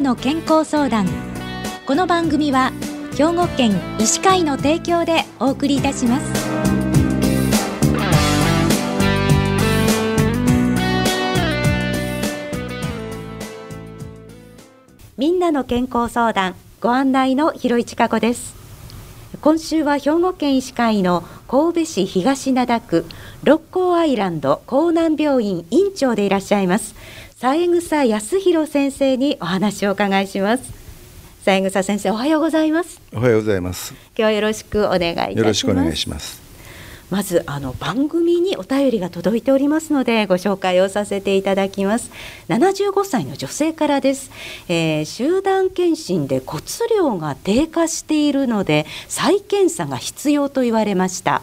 の健康相談。この番組は兵庫県医師会の提供でお送りいたします。みんなの健康相談ご案内の広市加子です。今週は兵庫県医師会の神戸市東灘区六甲アイランド江南病院院長でいらっしゃいます。三枝康弘先生にお話をお伺いします。三枝先生おはようございます。おはようございます。今日はよろしくお願いいたします。よろしくお願いします。まずあの番組にお便りが届いておりますのでご紹介をさせていただきます。75歳の女性からです、えー、集団検診で骨量が低下しているので再検査が必要と言われました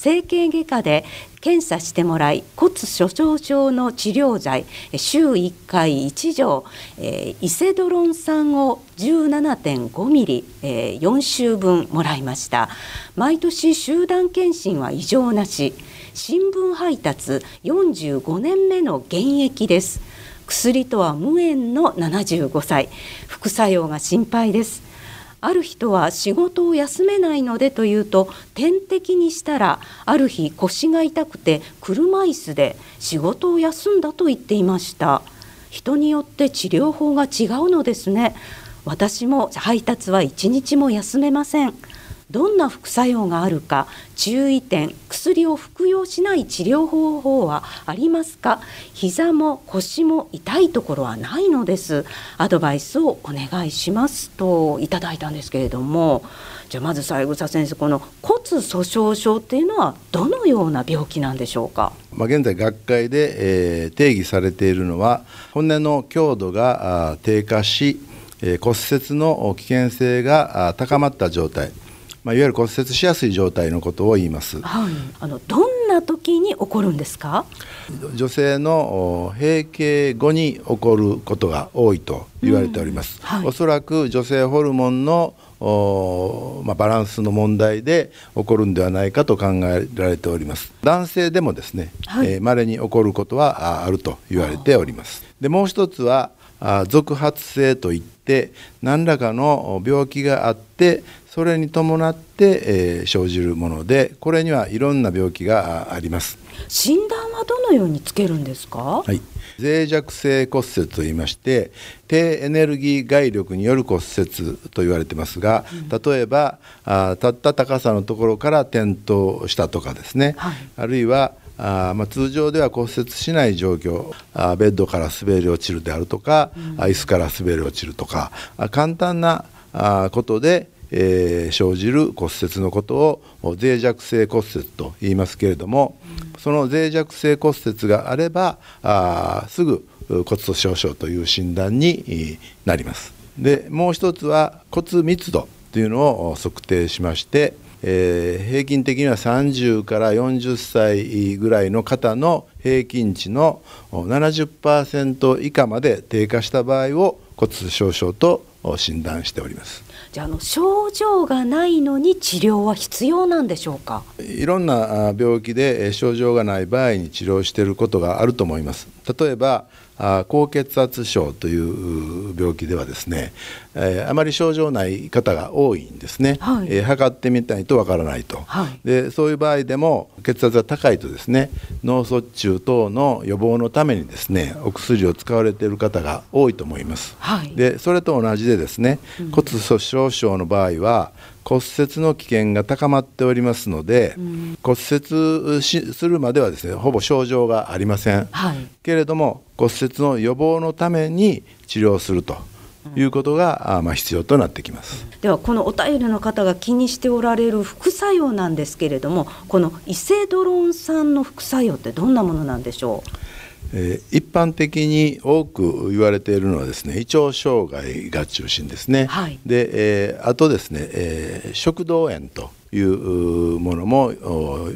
整形外科で検査してもらい骨粗しょう症の治療剤週1回1錠、えー、イセドロン酸を17.5ミリ、えー、4週分もらいました。毎年集団検診は異常なし。新聞配達45年目の現役です。薬とは無縁の75歳。副作用が心配です。ある人は仕事を休めないのでというと点滴にしたらある日腰が痛くて車椅子で仕事を休んだと言っていました。人によって治療法が違うのですね。私も配達は一日も休めません。どんな副作用があるか注意点薬を服用しない治療方法はありますか？膝も腰も痛いところはないのです。アドバイスをお願いしますといただいたんですけれども。じゃあまず三枝先生この骨粗しょう症っていうのはどのような病気なんでしょうか？まあ、現在学会で、えー、定義されているのは骨の強度が低下し、え、骨折の危険性が高まった状態。まあ、いわゆる骨折しやすい状態のことを言います。はい、あのどんな時に起こるんですか？女性の閉経後に起こることが多いと言われております。うん。はい、おそらく女性ホルモンのおまあ、バランスの問題で起こるんではないかと考えられております。男性でもですねまれ、はい、えー、に起こることはあると言われております。でもう一つはあ続発性といって何らかの病気があってそれに伴って、えー、生じるものでこれにはいろんな病気があります。診断はどのようにつけるんですか、はい、脆弱性骨折といいまして低エネルギー外力による骨折と言われてますが、例えばあ立った高さのところから転倒したとかですね、はい、あるいはあまあ、通常では骨折しない状況。あベッドから滑り落ちるであるとか、うん、椅子から滑り落ちるとかあ簡単なあことでえー、生じる骨折のことを脆弱性骨折と言いますけれども、その脆弱性骨折があればあすぐ骨粗しょう症という診断になります。でもう一つは骨密度というのを測定しまして、えー、平均的には30から40歳ぐらいの方の平均値の70%以下まで低下した場合を骨粗しょう症と診断しております。じゃあの症状がないのに治療は必要なんでしょうか？いろんな病気で症状がない場合に治療していることがあると思います例えば高血圧症という病気ではですね、えー、あまり症状ない方が多いんですね、はい、えー、測ってみないとわからないと、はい、でそういう場合でも血圧が高いとですね脳卒中等の予防のためにですねお薬を使われている方が多いと思います、はい、でそれと同じでですね、骨粗しょう症の場合は骨折の危険が高まっておりますので、うん、骨折するまではですねほぼ症状がありません、はい、けれども骨折の予防のために治療するということが、うん、まあ、必要となってきます。ではこのお便りの方が気にしておられる副作用なんですけれどもこのイセドロン酸の副作用ってどんなものなんでしょう？えー、一般的に多く言われているのはですね胃腸障害が中心ですね、はい、で、えー、あとですね、えー、食道炎というものも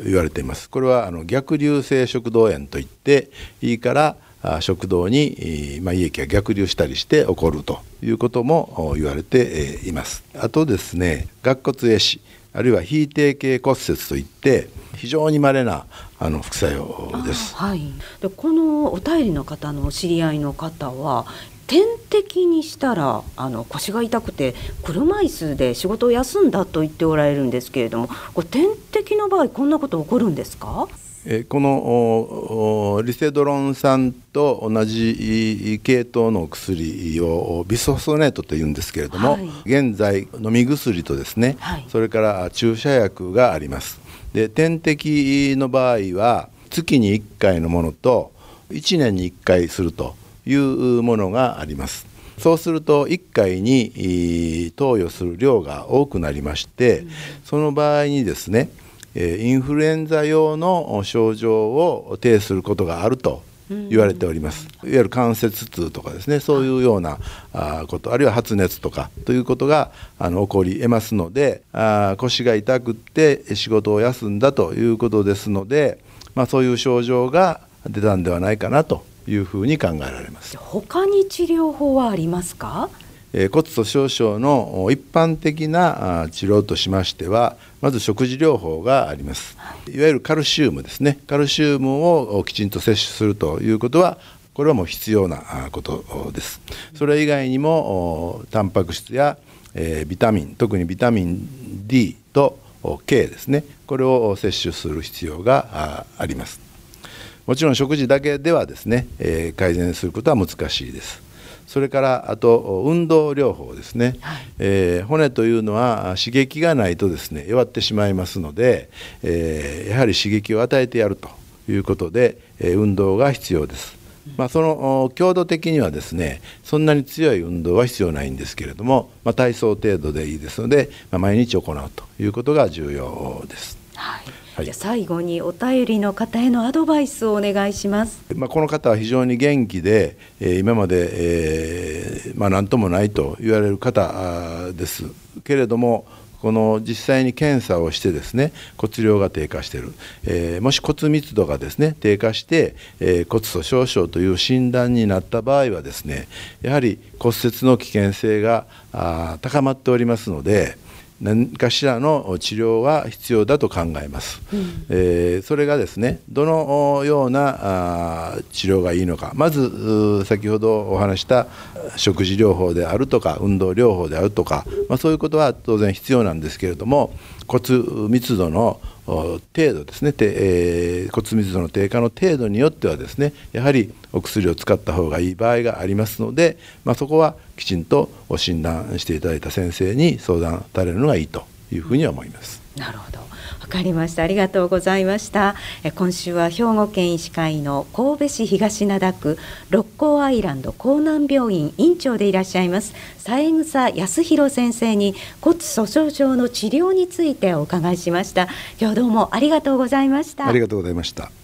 言われています。これはあの逆流性食道炎といって胃から食道に、まあ、胃液が逆流したりして起こるということも言われています。あとですね顎骨壊死あるいは非定型骨折といって非常に稀なあの副作用です。はい。でこのお便りの方のお知り合いの方は点滴にしたらあの腰が痛くて車椅子で仕事を休んだと言っておられるんですけれどもこれ点滴の場合こんなこと起こるんですか？このリセドロン酸と同じ系統の薬をビソソネートというんですけれども、はい、現在飲み薬とですね、はい、それから注射薬がありますで点滴の場合は月に1回のものと1年に1回するというものがあります。そうすると1回に投与する量が多くなりまして、その場合にですねインフルエンザ用の症状を呈することがあると言われております、いわゆる関節痛とかですねそういうようなことあるいは発熱とかということがあの起こりえますのであ腰が痛くって仕事を休んだということですので、まあ、そういう症状が出たんではないかなというふうに考えられます。他に治療法はありますか？え骨粗しょう症の一般的な治療としましてはまず食事療法があります、い、わゆるカルシウムですね。カルシウムをきちんと摂取するということはこれはもう必要なことです。それ以外にもタンパク質や、えビタミン特にビタミン D と K ですね。これを摂取する必要があります。もちろん食事だけではですね、えー、改善することは難しいです。それからあと運動療法ですね、はい、えー、骨というのは刺激がないとですね弱ってしまいますので、えー、やはり刺激を与えてやるということで、えー、運動が必要です。まあ、その強度的にはですねそんなに強い運動は必要ないんですけれども、まあ、体操程度でいいですので、まあ、毎日行うということが重要です。はいはい、じゃ最後にお便りの方へのアドバイスをお願いします。まあ、この方は非常に元気で、えー、今まで、えー、まあ、何ともないと言われる方です。けれどもこの実際に検査をしてですね骨量が低下している、えー、もし骨密度がですね低下して、えー、骨粗しょう症という診断になった場合はですねやはり骨折の危険性が高まっておりますので、何かしらの治療は必要だと考えます、うん、えー、それがですねどのようなあ治療がいいのか。まず先ほどお話した食事療法であるとか運動療法であるとか、まあ、そういうことは当然必要なんですけれども骨密度の程度ですね、えー、骨密度の低下の程度によってはですねやはりお薬を使った方がいい場合がありますので、まあ、そこはきちんと診断していただいた先生に相談されるのがいいと。いうふうに思います。なるほど。わかりました。ありがとうございました。え今週は兵庫県医師会の神戸市東灘区六甲アイランド江南病院院長でいらっしゃいます三枝康弘先生に骨粗鬆症の治療についてお伺いしました。今日どうもありがとうございました。ありがとうございました